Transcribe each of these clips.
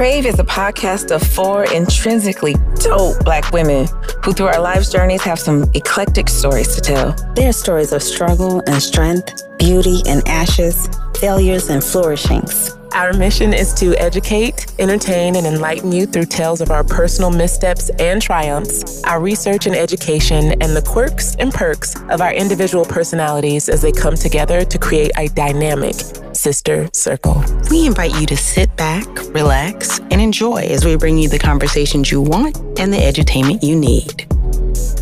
Krav is a podcast of four intrinsically dope black women who, through our lives' journeys, have some eclectic stories to tell. They are stories of struggle and strength, beauty and ashes, failures and flourishings. Our mission is to educate, entertain, and enlighten you through tales of our personal missteps and triumphs, our research and education, and the quirks and perks of our individual personalities as they come together to create a dynamic sister circle. We invite you to sit back, relax, and enjoy as we bring you the conversations you want and the edutainment you need.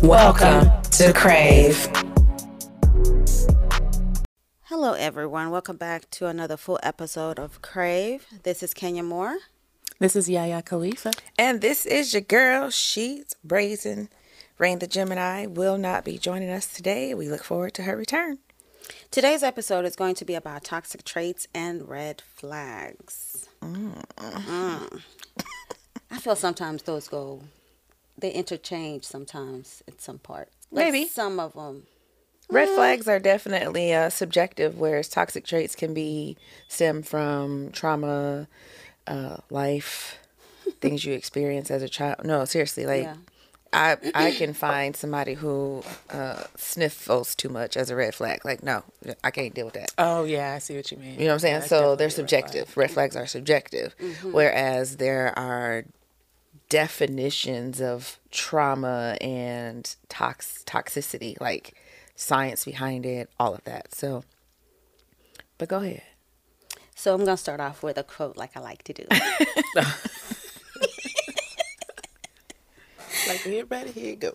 Welcome to Krav. Hello, everyone. Welcome back to another full episode of Krav. This is Kenya Moore. This is Yaya Khalifa. And this is your girl, She's Brazen. Rain the Gemini will not be joining us today. We look forward to her return. Today's episode is going to be about toxic traits and red flags. Mm. I feel sometimes those go, they interchange sometimes at some part. Like Maybe. Some of them. Red flags are definitely uh, subjective, whereas toxic traits can be stem from trauma, uh, life, things you experience as a child. No, seriously, like Yeah. I I can find somebody who uh, sniffles too much as a red flag. Like, no, I can't deal with that. Oh, yeah, I see what you mean. You know what I'm saying? Yeah, that's so they're a red flag. subjective. Red flags are subjective, whereas there are definitions of trauma and tox toxicity, like science behind it, all of that. So, but go ahead. So I'm going to start off with a quote like I like to do. Like, everybody, here you go.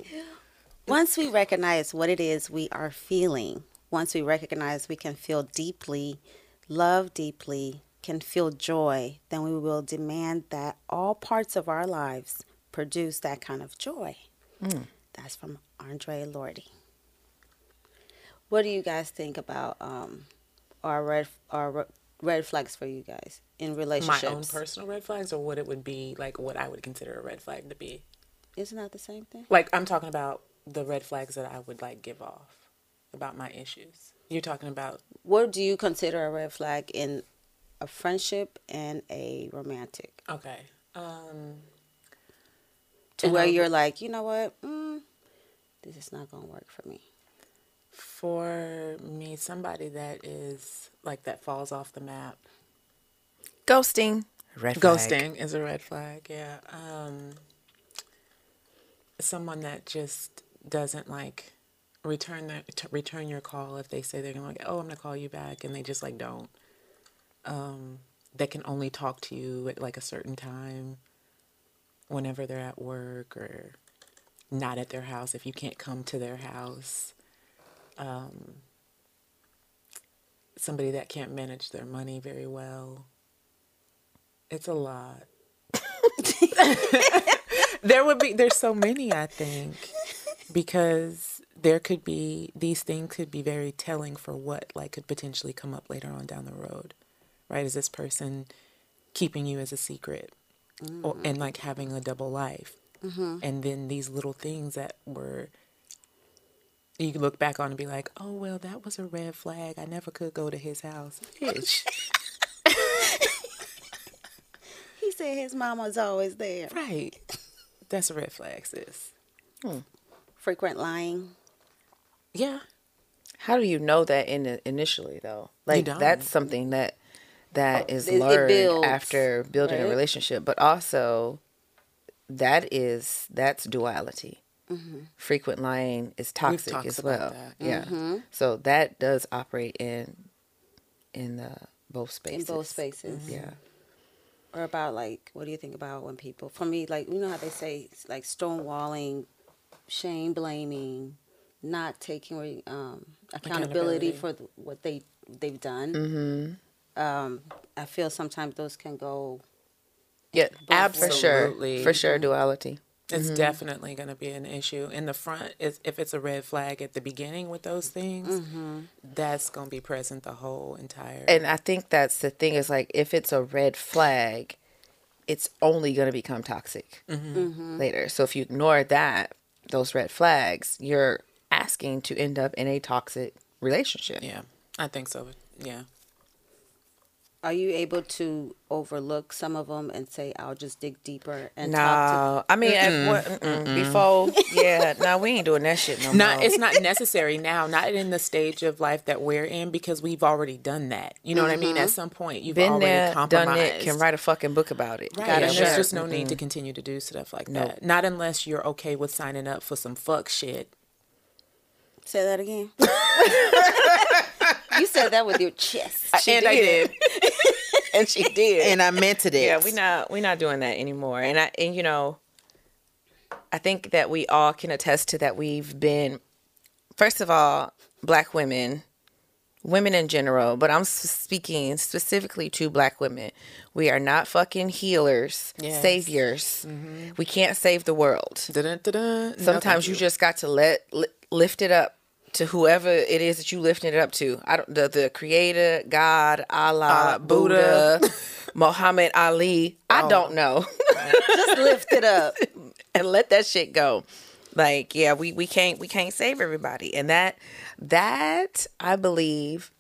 Once we recognize what it is we are feeling, once we recognize we can feel deeply, love deeply, can feel joy, then we will demand that all parts of our lives produce that kind of joy. That's from Audre Lorde. What do you guys think about um, our red our red flags for you guys in relationships? My relationships? own personal red flags, or what it would be, like, what I would consider a red flag to be. Isn't that the same thing? Like, I'm talking about the red flags that I would, like, give off about my issues. You're talking about What do you consider a red flag in a friendship and a romantic? Okay. Um To where I- you're like, you know what? Mm, this is not going to work for me. for me somebody that is like that falls off the map. Ghosting. Red flag. Ghosting is a red flag, yeah. Um someone that just doesn't like return their t- return your call if they say they're going to like, "Oh, I'm going to call you back," and they just like don't. Um they can only talk to you at like a certain time whenever they're at work or not at their house if you can't come to their house. Um, somebody that can't manage their money very well. It's a lot. there would be there's so many I think because there could be these things could be very telling for what like could potentially come up later on down the road. Right? Is this person keeping you as a secret or mm. and like having a double life? Mm-hmm. And then these little things that were you look back on and be like, oh well, that was a red flag. I never could go to his house. Bitch. He said his mama's always there. right. That's a red flag, sis. Hmm. Frequent lying. Yeah. How do you know that in initially though? Like don't. that's something that that oh, is It- it learned builds, after building a relationship, but also that is that's duality. Mm-hmm. Frequent lying is toxic as well. that. Yeah. Mm-hmm. So that does operate in in uh, the both spaces. In spaces. both spaces. Yeah. Or about like, what do you think about when people, for me, like, you know how they say, like, stonewalling, shame blaming, not taking um, accountability, Accountability. for th- what they, they've done. Mm-hmm. Um, I feel sometimes those can go Yeah, ab for sure. Absolutely. For sure duality. It's mm-hmm. definitely going to be an issue. In the front, is if it's a red flag at the beginning with those things, mm-hmm. that's going to be present the whole entire. And I think that's the thing is like if it's a red flag, it's only going to become toxic mm-hmm. later. So if you ignore that, those red flags, you're asking to end up in a toxic relationship. yeah, I think so. Yeah. Are you able to overlook some of them and say I'll just dig deeper and talk No, I mean, at what, mm-mm, before, yeah, no, we ain't doing that shit no Not more. it's not necessary now, not in the stage of life that we're in because we've already done that. You know what I mean? At mm-hmm. some point you've Been already there, compromised. done it, can write a fucking book about it. Right, Gotta and share. there's just no need to continue to do stuff like that. Not unless you're okay with signing up for some fuck shit. say that again? you said that with your chest. and I did. and she did. and I meant it. yeah, we not we not doing that anymore. And I and you know, I think that we all can attest to that. We've been, first of all, black women, women in general, but I'm speaking specifically to black women. We are not fucking healers, Yes. saviors. Mm-hmm. We can't save the world. Dun-dun-dun-dun. No, Sometimes you. just got to let li- lift it up to whoever it is that you lifting it up to. I don't the the creator, God, Allah, Uh, Buddha, Buddha. Muhammad Ali. I oh. don't know. Just lift it up. and let that shit go. Like, yeah, we we can't we can't save everybody. And that that I believe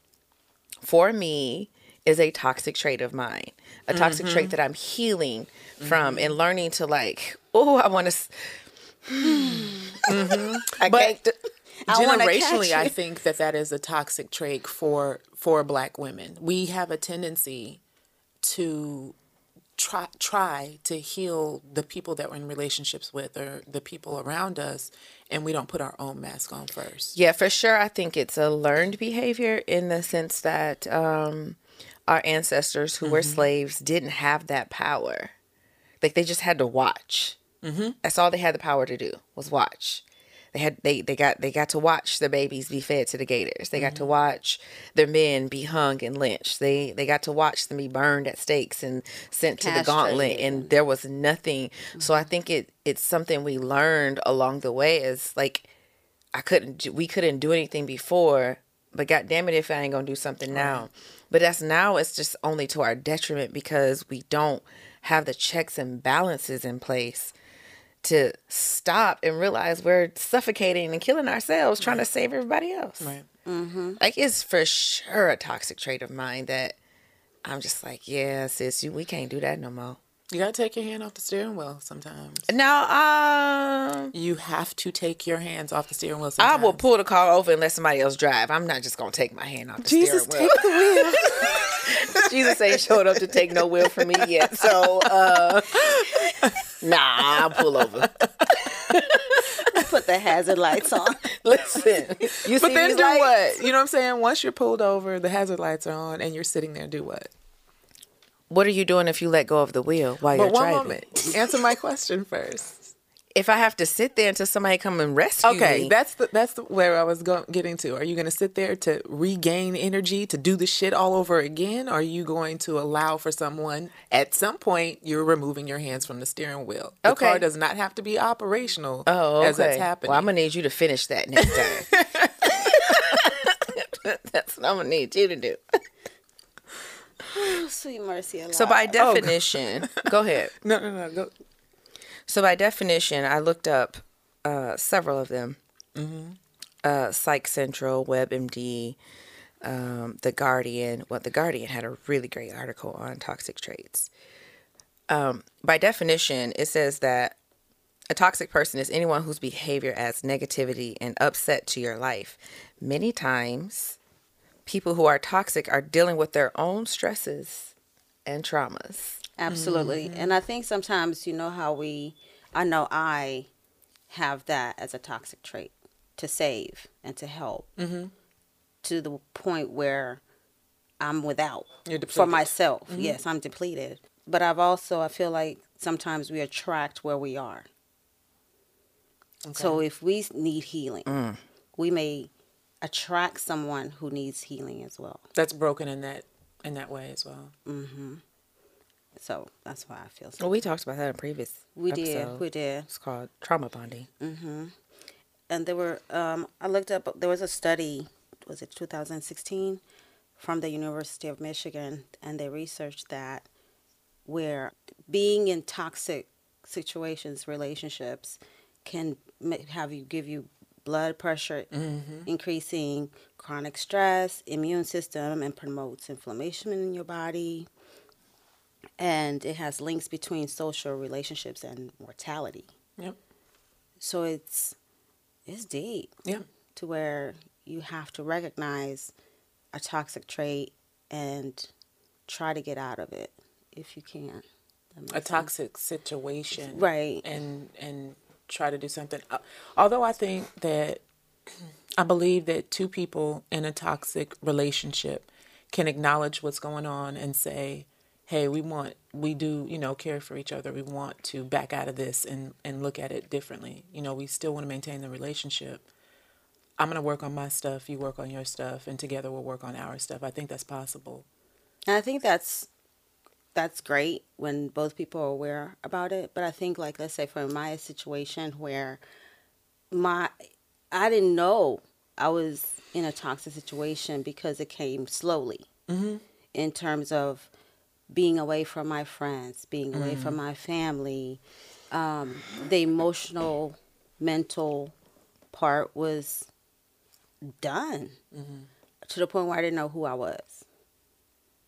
for me is a toxic trait of mine. A toxic trait mm-hmm. that I'm healing from mm-hmm. and learning to like, oh, I want to mm-hmm. I But- can't I generationally i think that that is a toxic trait for for black women we have a tendency to try try to heal the people that we're in relationships with or the people around us and we don't put our own mask on first Yeah, for sure. I think it's a learned behavior in the sense that um, our ancestors who were slaves didn't have that power. Like they just had to watch. Mm-hmm. That's all they had the power to do was watch. They had they they got they got to watch their babies be fed to the gators. They got to mm-hmm. watch their men be hung and lynched. They they got to watch them be burned at stakes and sent to the gauntlet. And there was nothing. So I mm-hmm. think it it's something we learned along the way. Is like I couldn't we couldn't do anything before, but god damn it if I ain't gonna do something now. But that's now it's just only to our detriment because we don't have the checks and balances in place to stop and realize we're suffocating and killing ourselves trying to save everybody else. right mm-hmm. Like it's for sure a toxic trait of mine that I'm just like, yeah, sis, you, we can't do that no more. You gotta take your hand off the steering wheel sometimes No, um, you have to take your hands off the steering wheel I will pull the car over and let somebody else drive. I'm not just gonna take my hand off the jesus steering take wheel. the wheel Jesus ain't showed up to take no wheel from me yet. So, uh, nah, I'll pull over. Put the hazard lights on. Listen, you but then do lights? what you know what i'm saying once you're pulled over the hazard lights are on and you're sitting there do what What are you doing if you let go of the wheel while but you're one driving? moment answer my question first If I have to sit there until somebody come and rescue Okay, me, that's the, that's the, where I was go- getting to. Are you going to sit there to regain energy to do the shit all over again? Or are you going to allow for someone at some point you're removing your hands from the steering wheel? The Okay. car does not have to be operational oh, okay. as that's happening. Well, I'm gonna need you to finish that next time. that's what I'm gonna need you to do. Sweet mercy. Allah. So by definition, go ahead. no, no, no. Go. So by definition, I looked up uh, several of them. Uh, Psych Central, WebMD, um, The Guardian. Well, The Guardian had a really great article on toxic traits. Um, by definition, it says that a toxic person is anyone whose behavior adds negativity and upset to your life. Many times, people who are toxic are dealing with their own stresses and traumas. Absolutely. Mm-hmm. And I think sometimes, you know, how we, I know I have that as a toxic trait to save and to help mm-hmm. to the point where I'm without You're for depleted. myself. Mm-hmm. Yes, I'm depleted. But I've also, I feel like sometimes we attract where we are. So if we need healing, mm. we may attract someone who needs healing as well. That's broken in that in that way as well. Mm-hmm. So that's why I feel so. Well, we talked about that in previous. We did. We did. It's called trauma bonding. Mm-hmm. and there were um, I looked up there was a study was it 2016 from the University of Michigan and they researched that where being in toxic situations relationships can have you give you blood pressure mm-hmm. increasing, chronic stress, immune system, and promotes inflammation in your body. And it has links between social relationships and mortality. Yep. So it's it's deep Yeah. to where you have to recognize a toxic trait and try to get out of it if you can. A sense. toxic situation. Right. And and try to do something. Uh, Although I think that I believe that two people in a toxic relationship can acknowledge what's going on and say, "Hey, we want we do, you know, care for each other. We want to back out of this and and look at it differently. You know, we still want to maintain the relationship. I'm going to work on my stuff, you work on your stuff, and together we'll work on our stuff. I think that's possible. And I think that's that's great when both people are aware about it. But I think, like, let's say for my situation where my I didn't know I was in a toxic situation because it came slowly in terms of being away from my friends, being away from my family. Um, the emotional, mental part was done to the point where I didn't know who I was.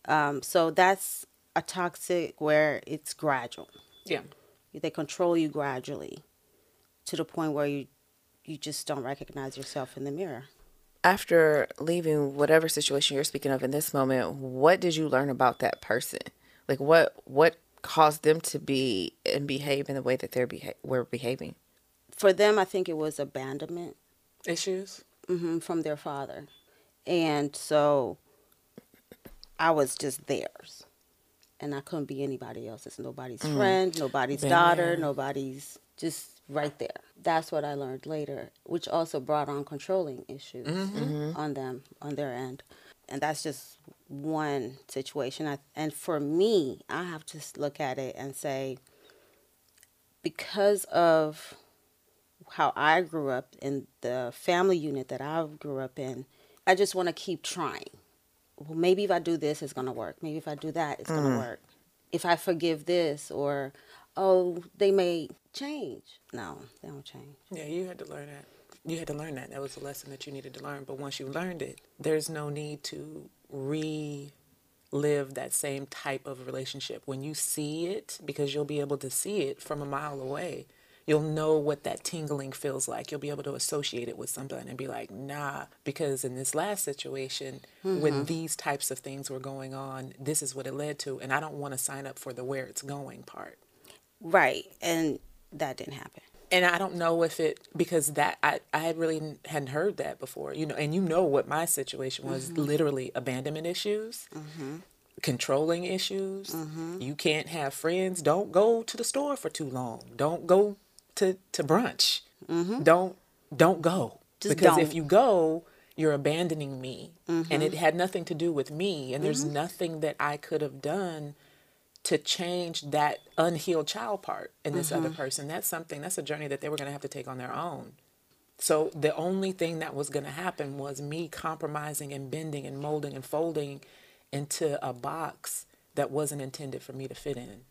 Um, so that's a toxic where it's gradual. Yeah. They control you gradually to the point where you you just don't recognize yourself in the mirror. After leaving whatever situation you're speaking of in this moment, what did you learn about that person? Like what what caused them to be and behave in the way that they're beha- were behaving? For them, I think it was abandonment Issues? hmm from their father, and so I was just theirs, and I couldn't be anybody else. It's Nobody's mm. friend, nobody's Been daughter, nobody's just right there. That's what I learned later, which also brought on controlling issues mm-hmm. Mm-hmm. on them on their end, and that's just one situation. I, and for me, I have to look at it and say, because of how I grew up in the family unit that I grew up in, I just want to keep trying. Well, maybe if I do this, it's going to work. Maybe if I do that, it's going to mm-hmm. work. If I forgive this, or, oh, they may change. No, they don't change. Yeah, you had to learn that. You had to learn that. That was a lesson that you needed to learn. But once you learned it, there's no need to relive that same type of relationship. When you see it, because you'll be able to see it from a mile away, you'll know what that tingling feels like. You'll be able to associate it with something and be like, nah, because in this last situation, when mm-hmm. these types of things were going on, this is what it led to. And I don't want to sign up for the where it's going part. Right. And that didn't happen. and I don't know if it because that I I had really hadn't heard that before, you know. And you know what my situation was: mm-hmm. literally abandonment issues, mm-hmm. controlling issues. You can't have friends. Don't go to the store for too long. Don't go to to brunch. Mm-hmm. Don't don't go Just because if don't. you go, you're abandoning me, mm-hmm. and it had nothing to do with me. And there's mm-hmm. nothing that I could have done to change that unhealed child part in this other person. That's something, that's a journey that they were going to have to take on their own. So the only thing that was going to happen was me compromising and bending and molding and folding into a box that wasn't intended for me to fit in.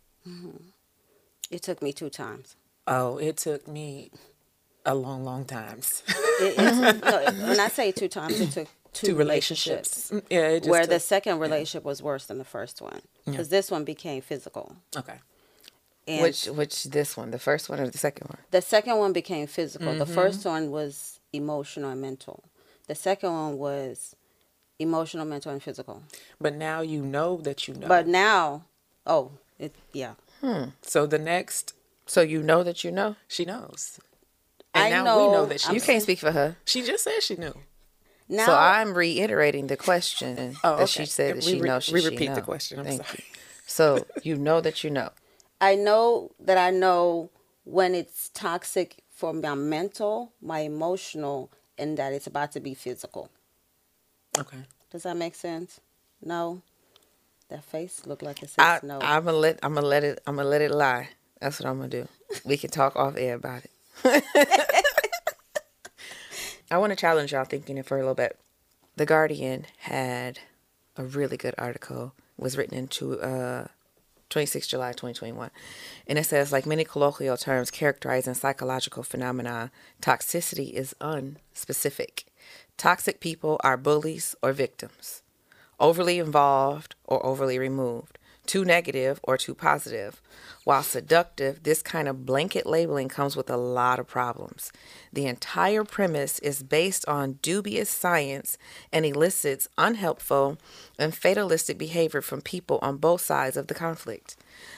It took me two times. Oh, it took me a long, long times. It, it, no, when I say two times, it took two, Two relationships. relationships. Mm, Yeah, it just where took, the second relationship was worse than the first one. Because this one became physical. okay. And Which which this one, the first one or the second one? The second one became physical. The Mm-hmm. first one was emotional and mental. The second one was emotional, mental, and physical. But now you know that you know. But now, oh, it yeah. Hmm. so the next, So you know that you know. she knows. I And now know. we know that she You can't speak for her. She just said she knew. Now so I'm reiterating the question Oh, that she said that We she re- knows. She, we she repeat the question. I'm Thank sorry. you. So you know that you know. I know that I know when it's toxic for my mental, my emotional, and that it's about to be physical. Okay. Does that make sense? No. That face looked like it I, says no. I'm gonna let I'm gonna let it I'm gonna let it lie. That's what I'm gonna do. We can talk off air about it. I want to challenge y'all thinking it for a little bit. The Guardian had a really good article was written in two, uh, 26 July 2021. And it says, like many colloquial terms characterizing psychological phenomena, toxicity is unspecific. Toxic people are bullies or victims, overly involved or overly removed, too negative or too positive. While seductive, this kind of blanket labeling comes with a lot of problems. The entire premise is based on dubious science and elicits unhelpful and fatalistic behavior from people on both sides of the conflict.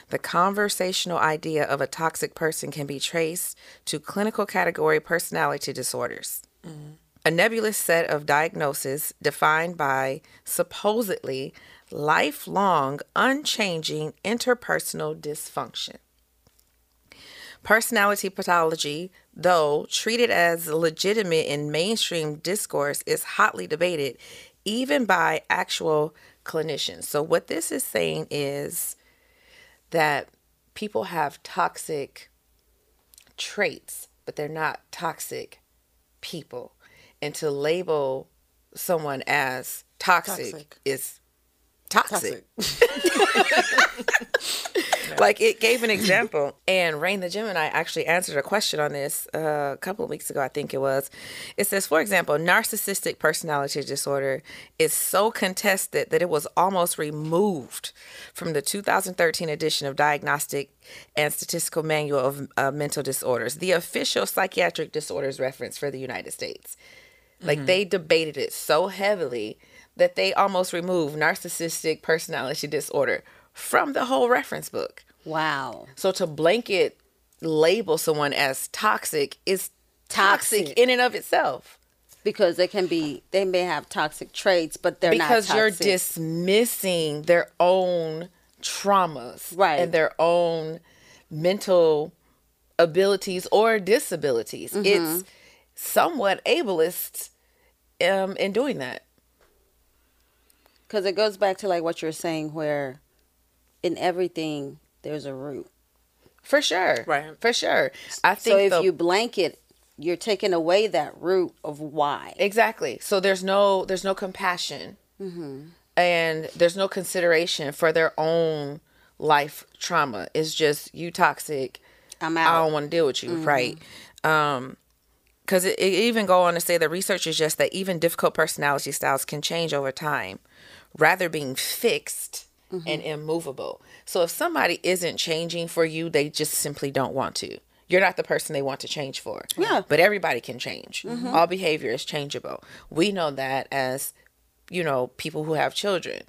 The conversational idea of a toxic person can be traced to clinical category personality disorders. Mm-hmm. A nebulous set of diagnoses defined by supposedly lifelong, unchanging interpersonal dysfunction. Personality pathology, though treated as legitimate in mainstream discourse, is hotly debated even by actual clinicians. So, what this is saying is that people have toxic traits, but they're not toxic people. And to label someone as toxic, Toxic. is toxic. like it gave an example and rain the gemini actually answered a question on this uh, a couple of weeks ago i think it was. It says for example narcissistic personality disorder is so contested that it was almost removed from the 2013 edition of diagnostic and statistical manual of uh, mental disorders the official psychiatric disorders reference for the united states. Like they debated it so heavily that they almost removed narcissistic personality disorder from the whole reference book. Wow. So to blanket label someone as toxic is toxic, Toxic. in and of itself Because they can be, they may have toxic traits, but they're because not you're dismissing their own traumas Right. and their own mental abilities or disabilities. Mm-hmm. It's somewhat ableist um, in doing that. Because it goes back to like what you're saying, where in everything there's a root. For sure. Right. For sure. I think So if the- you blanket, you're taking away that root of why. Exactly. So there's no there's no compassion, Mm-hmm. and there's no consideration for their own life trauma. It's just you toxic. I'm out. Mm-hmm. don't want to deal with you, right? Um, because it, it even go on to say that research is just that even difficult personality styles can change over time, rather being fixed Mm-hmm. and immovable. So if somebody isn't changing for you, they just simply don't want to. You're not the person they want to change for. Yeah. Mm-hmm. But everybody can change. All behavior is changeable. We know that as, you know, people who have children.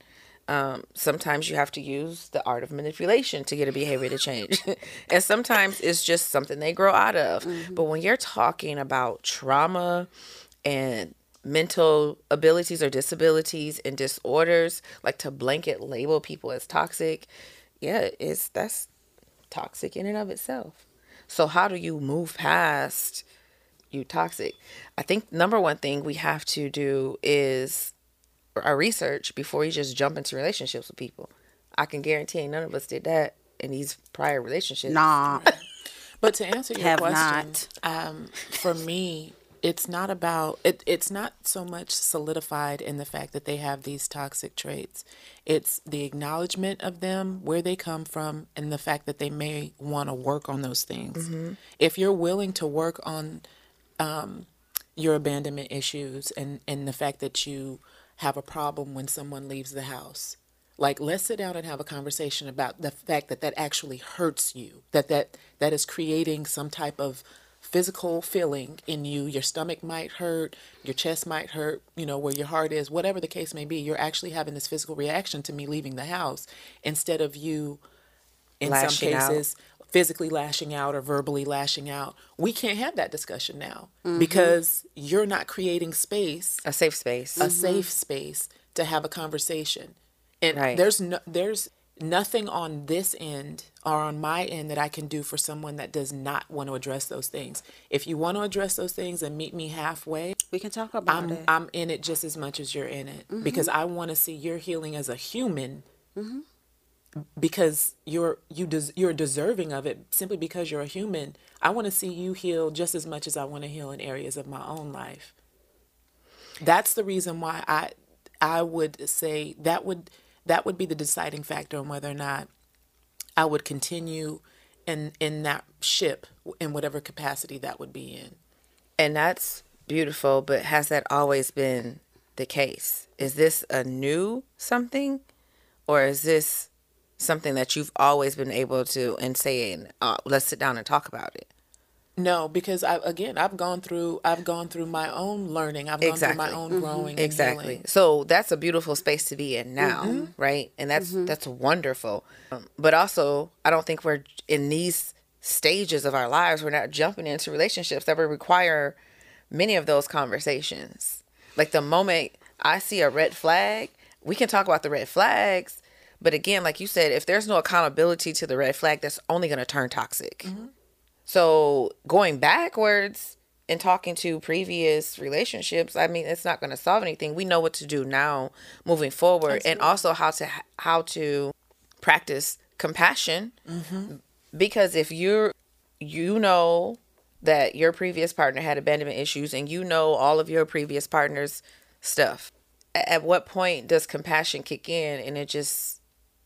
Um, sometimes you have to use the art of manipulation to get a behavior to change. and sometimes it's just something they grow out of. But when you're talking about trauma and mental abilities or disabilities and disorders, like to blanket label people as toxic, yeah, it's that's toxic in and of itself. So how do you move past you toxic? I think number one thing we have to do is our research before you just jump into relationships with people. I can guarantee none of us did that in these prior relationships. Nah. But to answer your Have question, not. Um, for me, it's not about it. It's not so much solidified in the fact that they have these toxic traits. It's the acknowledgement of them, where they come from, and the fact that they may want to work on those things. If you're willing to work on um, your abandonment issues and and the fact that you have a problem when someone leaves the house like let's sit down and have a conversation about the fact that that actually hurts you that that that is creating some type of physical feeling in you your stomach might hurt your chest might hurt you know where your heart is whatever the case may be you're actually having this physical reaction to me leaving the house instead of you in Lashing some out. cases physically lashing out or verbally lashing out we can't have that discussion now mm-hmm. because you're not creating space A safe space. a mm-hmm. safe space to have a conversation. And Right. there's no there's nothing on this end or on my end that I can do for someone that does not want to address those things. If you want to address those things and meet me halfway, We can talk about I'm it. I'm in it just as much as you're in it mm-hmm. because I want to see your healing as a human. Mm-hmm. Because you're you des- you're deserving of it simply because you're a human. I want to see you heal just as much as I want to heal in areas of my own life. That's the reason why I I would say that would that would be the deciding factor on whether or not I would continue in in that ship in whatever capacity that would be in. And that's beautiful, but has that always been the case? Is this a new something or is this something that you've always been able to and saying, uh, let's sit down and talk about it? No, because I again I've gone through I've gone through my own learning. I've gone through my Exactly. own mm-hmm. growing. Exactly. healing. So that's a beautiful space to be in now, mm-hmm. right? And that's mm-hmm. that's wonderful. Um, but also, I don't think we're in these stages of our lives. We're not jumping into relationships that would require many of those conversations. Like the moment I see a red flag, we can talk about the red flags. But again, like you said, if there's no accountability to the red flag, that's only going to turn toxic. So going backwards and talking to previous relationships, I mean, it's not going to solve anything. We know what to do now, moving forward, and also how to how to practice compassion. Mm-hmm. Because if you're, you know, that your previous partner had abandonment issues, and you know all of your previous partners' stuff. At what point does compassion kick in, and it just,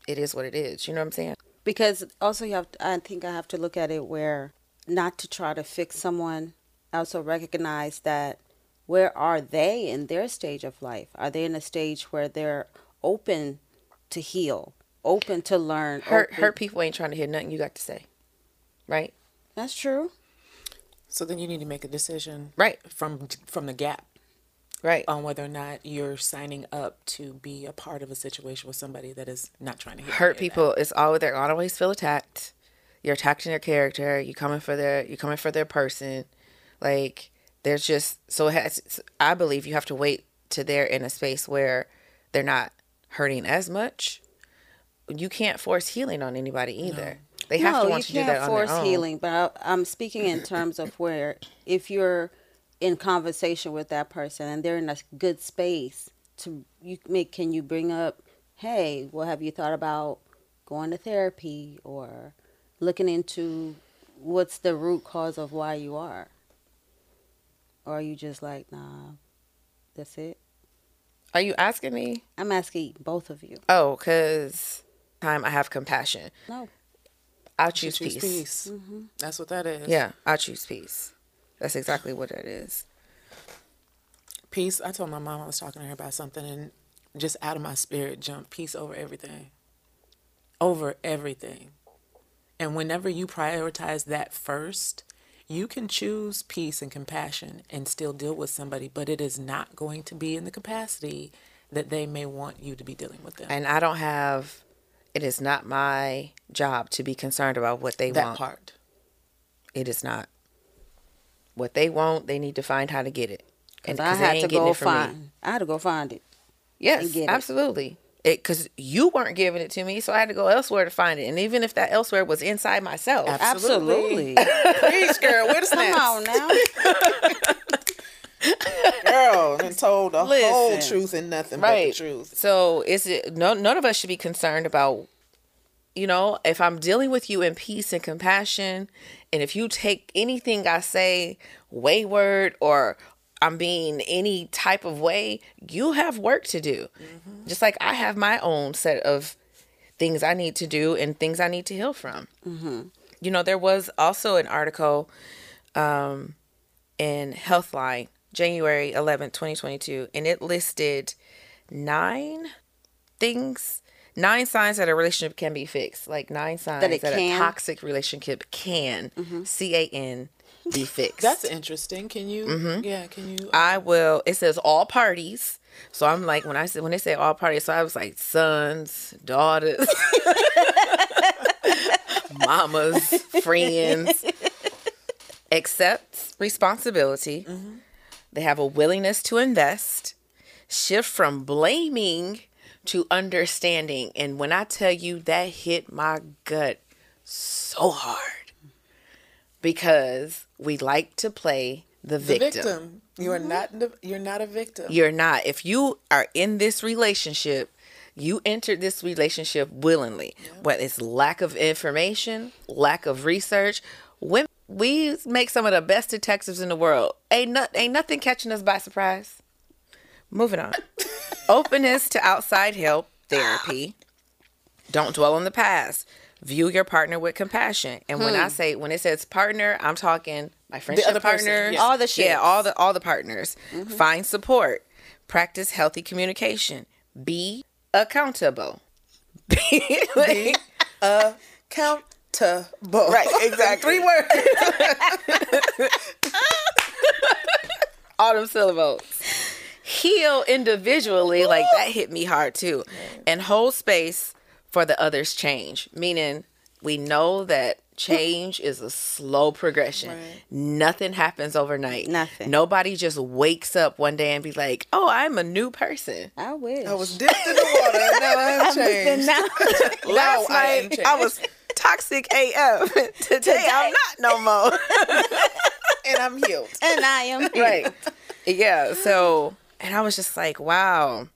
it is what it is. You know what I'm saying? because also you have to, i think i have to look at it where not to try to fix someone I also recognize that where are they in their stage of life are they in a stage where they're open to heal open to learn Hurt open- hurt people ain't trying to hear nothing you got to say, right? that's true So then you need to make a decision, Right. from from the gap Right. on whether or not you're signing up to be a part of a situation with somebody that is not trying to hear hurt any of that. people it's always they're always feel attacked you're attacking their character you coming for their you coming for their person. Like there's just so it has i believe you have to wait to they're in a space where they're not hurting as much. You can't force healing on anybody either. They have to want to you do can't that on force their own. healing but I, i'm speaking in terms of where if you're in conversation with that person and they're in a good space to you make can you bring up hey well have you thought about going to therapy or looking into what's the root cause of why you are or are you just like nah that's it are you asking me i'm asking both of you oh because time i have compassion no i'll choose, choose peace, peace. Mm-hmm. That's what that is. yeah i'll choose peace that's exactly what it is Peace. I told my mom I was talking to her about something and just out of my spirit jumped peace over everything. Over everything. And whenever you prioritize that first, you can choose peace and compassion and still deal with somebody, but it is not going to be in the capacity that they may want you to be dealing with them. and I don't have. It is not my job to be concerned about what they that want. part. It is not. What they want, they need to find how to get it. And i 'cause they had to getting go it me. find i had to go find it Yes, absolutely. it. Absolutely. It because you weren't giving it to me, so I had to go elsewhere to find it. And even if that elsewhere was inside myself, absolutely Please, girl, where the come on now Girl, and told the whole truth and nothing right? but the truth. So is it? No, none of us should be concerned about. You know, if I'm dealing with you in peace and compassion, and if you take anything I say wayward or I'm being any type of way, you have work to do. Mm-hmm. Just like I have my own set of things I need to do and things I need to heal from. Mm-hmm. You know, there was also an article um, in Healthline, January 11th, 2022, and it listed nine things, nine signs that a relationship can be fixed. Like nine signs that, it a toxic relationship can, mm-hmm. C A N, be fixed. That's interesting. Can you? Mm-hmm. Yeah. Can you? I will. It says all parties. So I'm like when I said when they say all parties, so I was like sons, daughters, mamas, friends. Accepts responsibility. They have a willingness to invest. Shift from blaming to understanding. And when I tell you that hit my gut so hard because we like to play the the victim. victim. You are mm-hmm. not. the- You're not a victim. You're not. If you are in this relationship, you entered this relationship willingly. Whether it's lack of information, lack of research, women we make some of the best detectives in the world. Ain't not, ain't nothing catching us by surprise. Moving on. Openness to outside help, therapy. Don't dwell on the past. View your partner with compassion. And when I hmm. say when it says partner, I'm talking my friendship other person, partners, yeah. All the shit. yeah, all the all the partners. Mm-hmm. Find support. Practice healthy communication. Be accountable. Be Countable. Right, exactly. Three words. all them syllables. Heal individually, like that hit me hard too. And hold space for the other's change. Meaning we know that change is a slow progression. Nothing happens overnight. Nothing. Nobody just wakes up one day and be like, "Oh, I'm a new person." I wish. I was dipped in the water and now I've changed. now, Last I am night I was toxic AF. Today, I'm not no more. and I'm healed. and I am healed. right. Yeah. So, and I was just like, wow.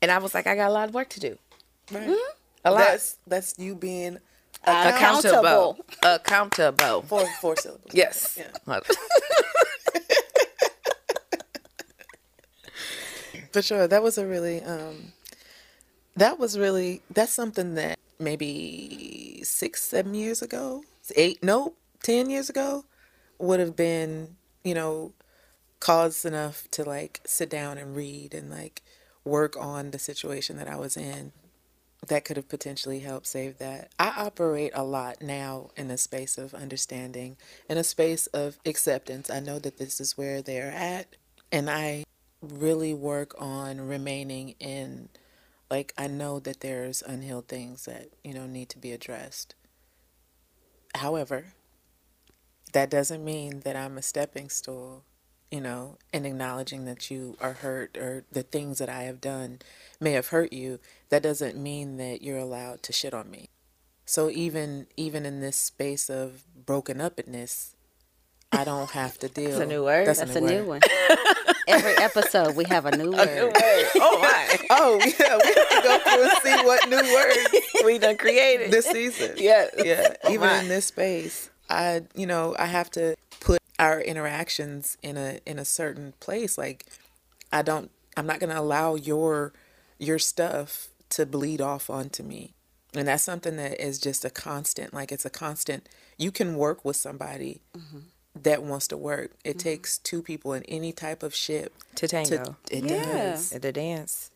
And I was like, I got a lot of work to do. Right. A lot. That's that's you being accountable. Accountable. four four syllables. Yes. Yeah. For sure. That was a really um that was really that's something that maybe six, seven years ago, eight, no, ten years ago, would have been, you know, cause enough to like sit down and read and like work on the situation that I was in. That could have potentially helped save that. I operate a lot now in a space of understanding, in a space of acceptance. I know that this is where they're at, and I really work on remaining in like I know that there's unhealed things that, you know, need to be addressed. However, that doesn't mean that I'm a stepping stool, you know, and acknowledging that you are hurt or the things that I have done may have hurt you. That doesn't mean that you're allowed to shit on me. So even even in this space of broken upness, I don't have to deal. That's a new word. That's a new one. Every episode we have a new word. oh my. Oh yeah, we have to go through and see what new words we done created. this season. Yeah, yeah. Oh, Even my. in this space, I you know I have to put our interactions in a in a certain place. Like I don't. I'm not gonna allow your your stuff to bleed off onto me. And that's something that is just a constant. Like it's a constant. You can work with somebody mm-hmm. that wants to work. It mm-hmm. takes two people in any type of ship to tango. it Yeah. does. At the dance.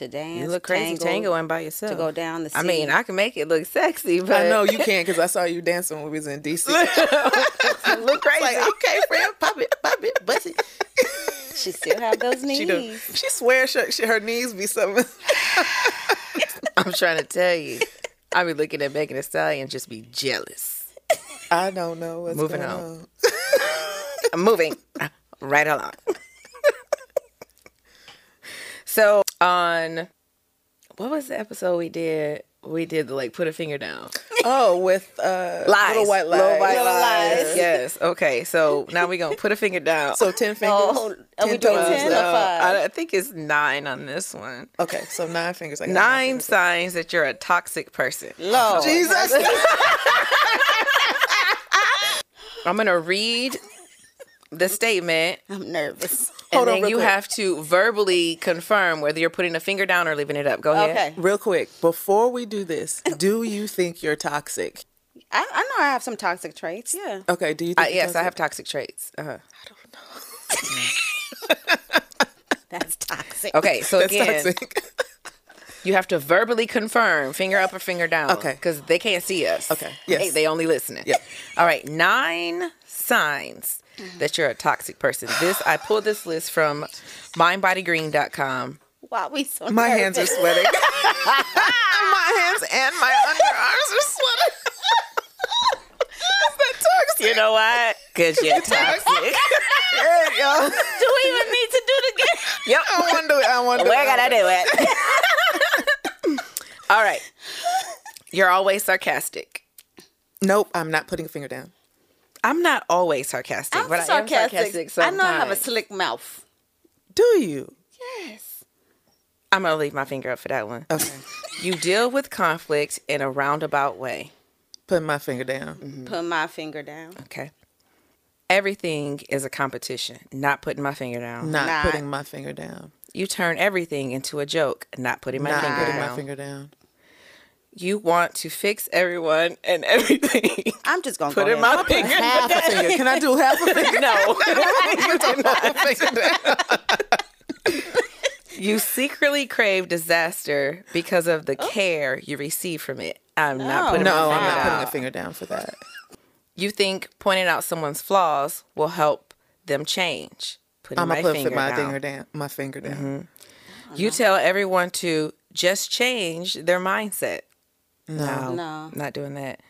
To dance, You look crazy tango, tangoing by yourself. to go down the sea. I mean, I can make it look sexy, but I know you can't because I saw you dancing when we was in DC. look crazy. like, okay, friend, pop it, pop it, bust it. she still have those knees. She do. She swears she, she, her knees be something. I'm trying to tell you. I be looking at Megan Thee Stallion and just be jealous. I don't know what's Moving going on. on. I'm moving right along. So on what was the episode we did? We did the like put a finger down. Oh, with uh, Lies. little white lies. Little white Little lies. lies. Yes. Okay. So now we're gonna put a finger down. So ten fingers. Oh, are we doing 10 or five? I, I think it's nine on this one. Okay, so nine fingers. I got Nine fingers. signs that you're a toxic person. Lord. Jesus. I'm gonna read the statement, I'm nervous. and Hold on then real you quick. have to verbally confirm whether you're putting a finger down or leaving it up. Go ahead. Okay. Real quick, before we do this, do you think you're toxic? I, I know I have some toxic traits. Yeah. Okay, do you Uh, think you're yes, I have toxic traits. Uh-huh. I don't know. That's toxic. Okay, so That's again, toxic. you have to verbally confirm finger up or finger down. Okay. because they can't see us. Okay, yes. They, they only listening. Yep. All right, nine signs mm-hmm. that you're a toxic person. This I pulled this list from mindbodygreen.com. Why we so My hands are sweating. my hands and my underarms are sweating. Is that toxic? You know what? Because you're toxic. Yeah, yo. Do we even need to do it again? yep. I want to do it. I want to We're it. gonna do it. All right. You're always sarcastic. Nope, I'm not putting a finger down. I'm not always sarcastic, I'm but sarcastic. I am sarcastic sometimes. I know I have a slick mouth. Do you? Yes. I'm gonna leave my finger up for that one. Okay. You deal with conflict in a roundabout way. Putting my finger down. Mm-hmm. Put my finger down. Okay. Everything is a competition. Not putting my finger down. Not, Not. putting my finger down. You turn everything into a joke. Not putting my Not finger putting down. my finger down. You want to fix everyone and everything. I'm just gonna Put go in my finger. half a finger. Can I do half a finger? No. you secretly crave disaster because of the oh. care you receive from it. I'm not oh, putting No, my I'm not putting a finger down for that. You think pointing out someone's flaws will help them change. Putting I'm my gonna put finger my down. finger down. My finger down. Mm-hmm. You tell everyone to just change their mindset. No, No. not doing that.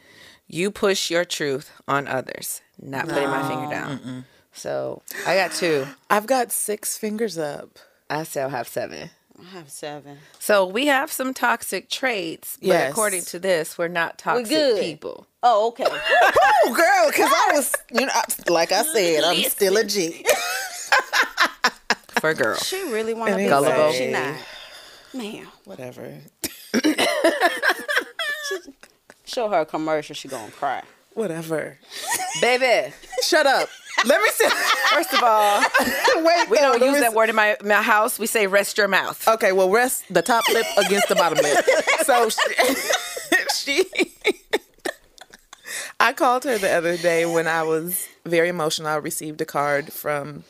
You push your truth on others. Not putting my finger down. So I got two. I've got six fingers up. I still have seven. I have seven. So we have some toxic traits, but Yes. according to this, we're not toxic good. people. Oh, okay. Oh, girl, because I was, you know, like I said, I'm still a G. For girls. she really want to be Anyway. gullible. She not. Man, Whatever. show her a commercial. She gonna cry. Whatever. Baby, Shut up. Let me say. first of all, Wait, we no, don't use that word in my, my house. We say rest your mouth. Okay, well, rest the top lip against the bottom lip. So she, she I called her the other day when I was very emotional. I received a card from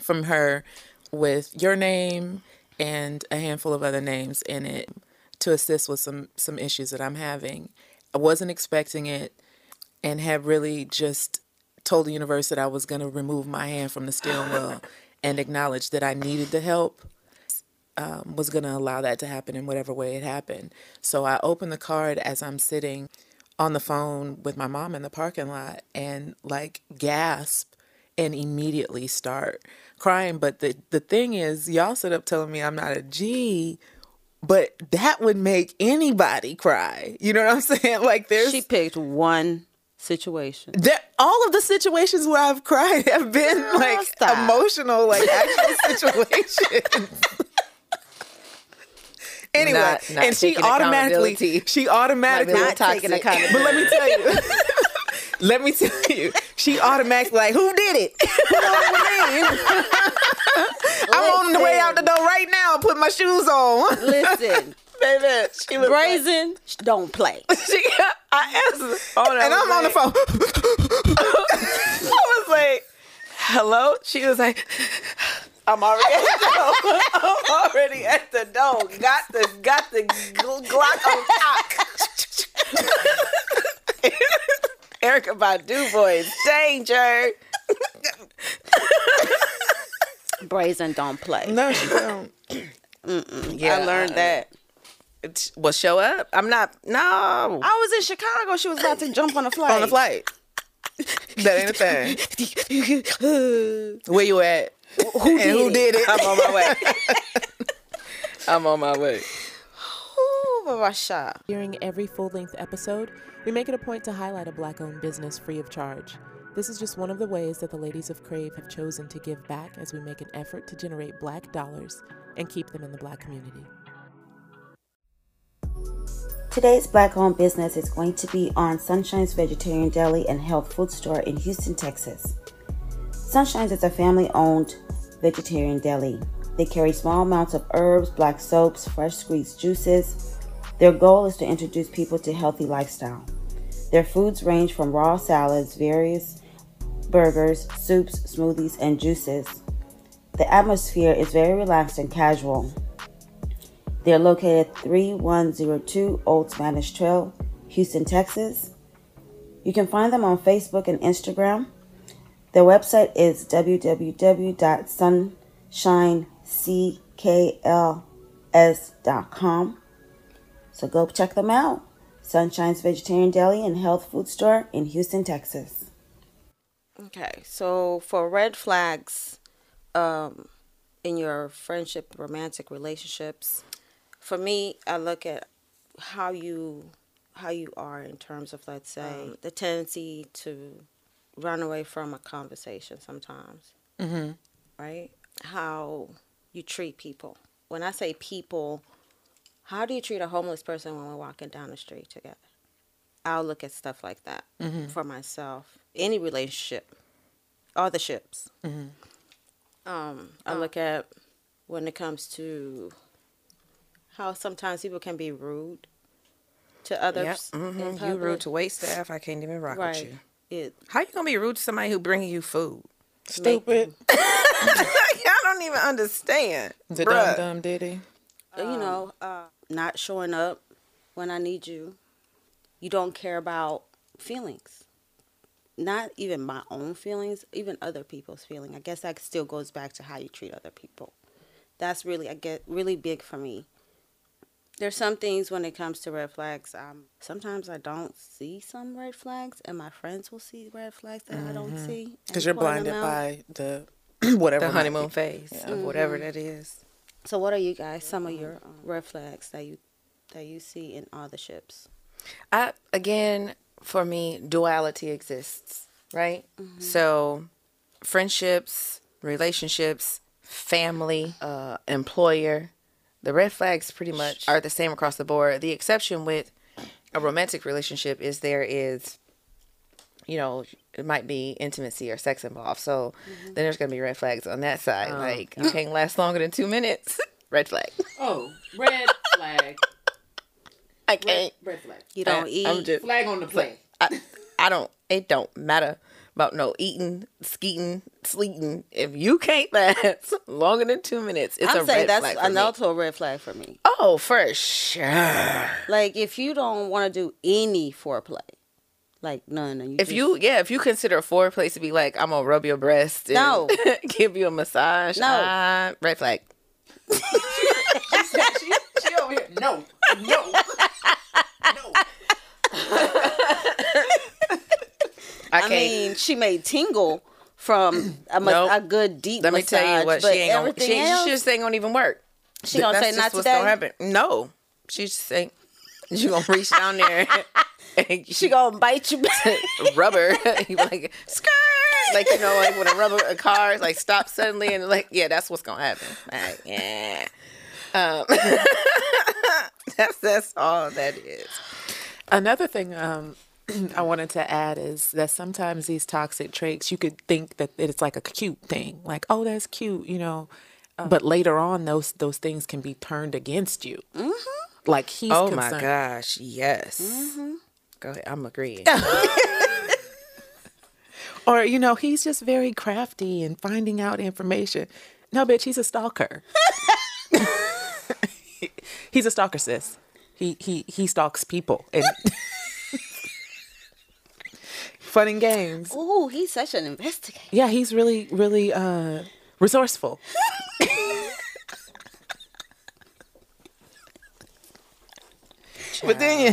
from her with your name and a handful of other names in it to assist with some some issues that I'm having. I wasn't expecting it and had really just told the universe that I was going to remove my hand from the steering wheel and acknowledge that I needed the help um, was going to allow that to happen in whatever way it happened. So I opened the card as I'm sitting on the phone with my mom in the parking lot and like gasp and immediately start crying. But the, the thing is, y'all sit up telling me I'm not a G, but that would make anybody cry. You know what I'm saying? Like there's She picked one situation. there, all of the situations where I've cried have been like stop. emotional, like actual situations. anyway, Not- not and she automatically, she automatically, Not taking accountability. but let me tell you. Let me tell you, she automatically like, who did it? You know what I mean? I'm on the way out the door right now, put my shoes on. Listen, Baby, she was brazen. Don't play. She, I answered phone. Oh, and I'm on the phone. I was like, hello? She was like, I'm already at the door. I'm already at the door. Got the got the gl- Glock on top. Erykah Badu voice. Danger. Brazen. Don't play. no, she don't. Yeah, I learned that. It's, well, show up. I'm not. No. I was in Chicago. She was about to jump on a flight. on the flight. That ain't a thing. Where you at? Who and who did it? I'm on my way. I'm on my way. Ooh, Bavasha. During every full length episode, we make it a point to highlight a black owned business free of charge. This is just one of the ways that the ladies of Krav have chosen to give back as we make an effort to generate black dollars and keep them in the black community. Today's black owned business is going to be on Sunshine's Vegetarian Deli and Health Food Store in Houston, Texas. Sunshine's is a family owned vegetarian deli. They carry small amounts of herbs, black soaps, fresh squeezed juices. Their goal is to introduce people to healthy lifestyle. Their foods range from raw salads, various burgers, soups, smoothies, and juices. The atmosphere is very relaxed and casual. They're located at 3102 Old Spanish Trail, Houston, Texas. You can find them on Facebook and Instagram. Their website is www.sunshinecKLS.com. So go check them out. Sunshine's Vegetarian Deli and Health Food Store in Houston, Texas. Okay, so for red flags um, in your friendship, romantic relationships, for me, I look at how you how you are in terms of, let's say, the tendency to run away from a conversation sometimes, mm-hmm. right? How you treat people. When I say people, how do you treat a homeless person when we're walking down the street together? I'll look at stuff like that for myself. Any relationship, all the ships. Um, I look at when it comes to how sometimes people can be rude to Yep. others. in hmm You public. rude to wait staff. I can't even rock right. with you. It, How you gonna be rude to somebody who bringing you food? Stupid. I don't even understand. The Bruh. dumb dumb diddy. you know, uh, not showing up when I need you. You don't care about feelings. Not even my own feelings, even other people's feelings. I guess that still goes back to how you treat other people. That's really, I get really big for me. There's some things when it comes to red flags. Um, sometimes I don't see some red flags, and my friends will see red flags that I don't see. Because you're blinded by the whatever The honeymoon be. phase of whatever that is. So, what are you guys? Some of your um, red flags that you that you see in all the ships? I again, for me, duality exists, right? So, friendships, relationships, family, uh, employer, the red flags pretty much are the same across the board. The exception with a romantic relationship is there is, you know, it might be intimacy or sex involved. So mm-hmm. then there's gonna be red flags on that side. Um, like you can't last longer than two minutes. red flag. Oh, red flag. I can't. Red flag. You don't eat. I'm just Flag on the play. I, I don't. It don't matter about no eating, skeeting, sleeting. If you can't last longer than two minutes, it's a I'm saying red that's flag for me. another red flag for me. Oh, for sure. Like if you don't want to do any foreplay, like none, and you If just- you, yeah, if you consider a foreplay to be like, I'm gonna rub your breast, and No. give you a massage, No. uh, red flag. she, she over here. No, no, no. I I mean, she may tingle from a, Nope. a good deep let me massage, tell you what, she ain't gonna. She, else, she just ain't gonna even work. she gonna say not what's today. gonna happen. No, she just ain't. You gonna reach down there She gonna bite you back. rubber. you like skirt, like you know, like when a rubber a car like stops suddenly and like yeah, that's what's gonna happen. Like yeah, um, that's that's all that is. Another thing um, I wanted to add is that sometimes these toxic traits, you could think that it's like a cute thing, like oh, that's cute, you know, but later on, those those things can be turned against you. Like he's Oh my gosh, yes. Go ahead, I'm agreeing. or you know, he's just very crafty and finding out information. No, bitch, he's a stalker. he's a stalker, sis. He he he stalks people and fun and games. Ooh, he's such an investigator. Yeah, he's really, really uh, resourceful. But then you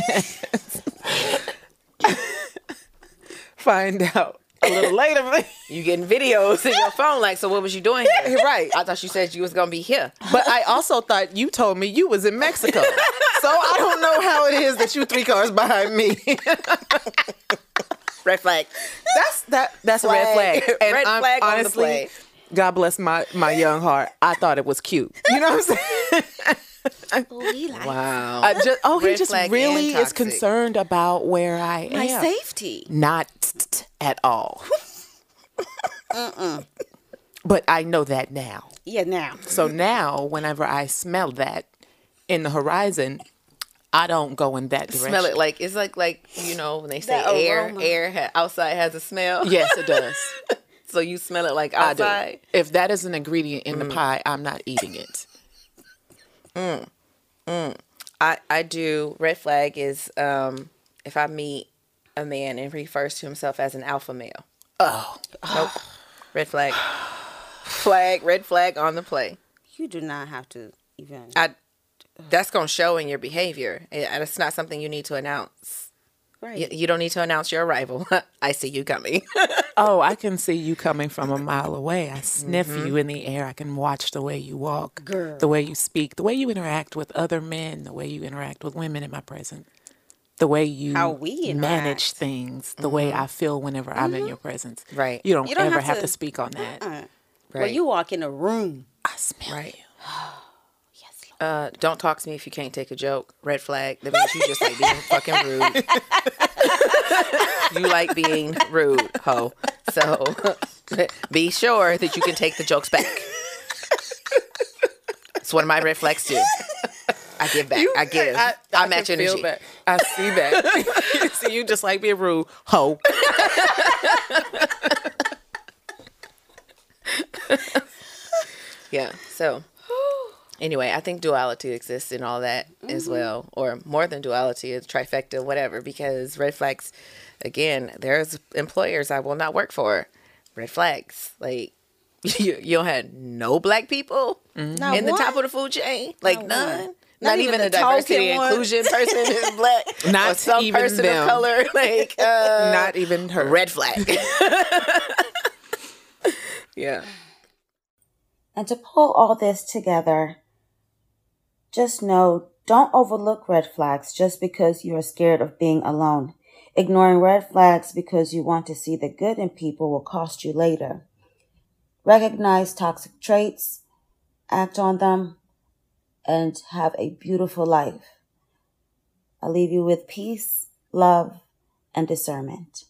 find out a little later. You getting videos in your phone? Like, so what was you doing here? right. I thought you said you was gonna be here. But I also thought you told me you was in Mexico. So I don't know how it is that you three cars behind me. Red flag. That's that. That's a red Flag. flag. And Red I'm- flag on the honestly, play. God bless my my young heart. I thought it was cute. You know what I'm saying? Ooh, he like Wow. I just, oh, he just really is concerned about where I my am. My safety. Not at all. But I know that now. Yeah, now. So now, whenever I smell that in the horizon, I don't go in that direction. smell it like it's like like you know when they say The air aroma. air ha- outside has a smell. Yes, it does. So you smell it like I do. If that is an ingredient in the mm. pie, I'm not eating it. Mm. I I do. Red flag is um if I meet a man and refers to himself as an alpha male. Oh, Nope. red flag. Flag. Red flag on the play. You do not have to even. I. That's gonna show in your behavior. It- It's not something you need to announce. Right. You, you don't need to announce your arrival. I see you coming. oh, I can see you coming from a mile away. I sniff you in the air. I can watch the way you walk, Girl. the way you speak, the way you interact with other men, the way you interact with women in my presence, the way you How we manage things, the way I feel whenever I'm in your presence. Right. You don't, You don't ever have have to, to- speak on that. Uh, right. When you walk in a room, I smell Right. you. Uh, don't talk to me if you can't take a joke. Red flag. That means you just like being fucking rude. you like being rude, ho. So be sure that you can take the jokes back. It's one of my red flags too. I give back. I give. I, I, match can energy. that. I see that. see you just like being rude, ho. Yeah. So anyway, I think duality exists in all that as well, or more than duality, it's trifecta, whatever. Because red flags, again, there's employers I will not work for. Red flags, like you, you don't have no black people Not in the top of the food chain, like Not none. one. Not, Not even, even a the diversity token and inclusion person is black. Not or some even person them. of color. Like uh, Not even her. red flag. yeah. And to pull all this together, just know don't overlook red flags just because you are scared of being alone. Ignoring red flags because you want to see the good in people will cost you later. Recognize toxic traits, act on them, and have a beautiful life. I leave you with peace, love, and discernment.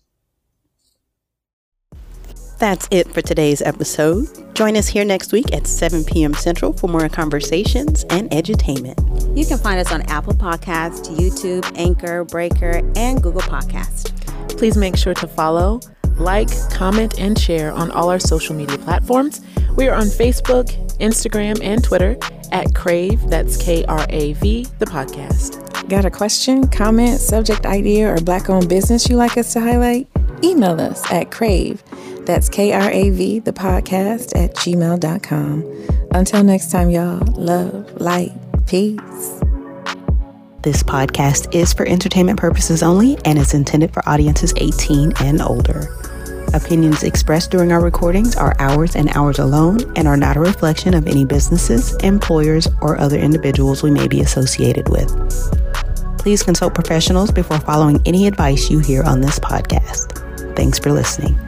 That's it for today's episode. Join us here next week at 7 p.m. Central for more conversations and edutainment. You can find us on Apple Podcast, YouTube, Anchor, Breaker, and Google Podcast. Please make sure to follow, like, comment, and share on all our social media platforms. We are on Facebook, Instagram, and Twitter at Krav, that's K R A V, the podcast. Got a question, comment, subject idea, or black owned business you like us to highlight? Email us at Krav, that's K R A V, the podcast at gmail.com. Until next time, y'all, love, light, peace. This podcast is for entertainment purposes only and is intended for audiences 18 and older. Opinions expressed during our recordings are ours and ours alone and are not a reflection of any businesses, employers, or other individuals we may be associated with. Please consult professionals before following any advice you hear on this podcast. Thanks for listening.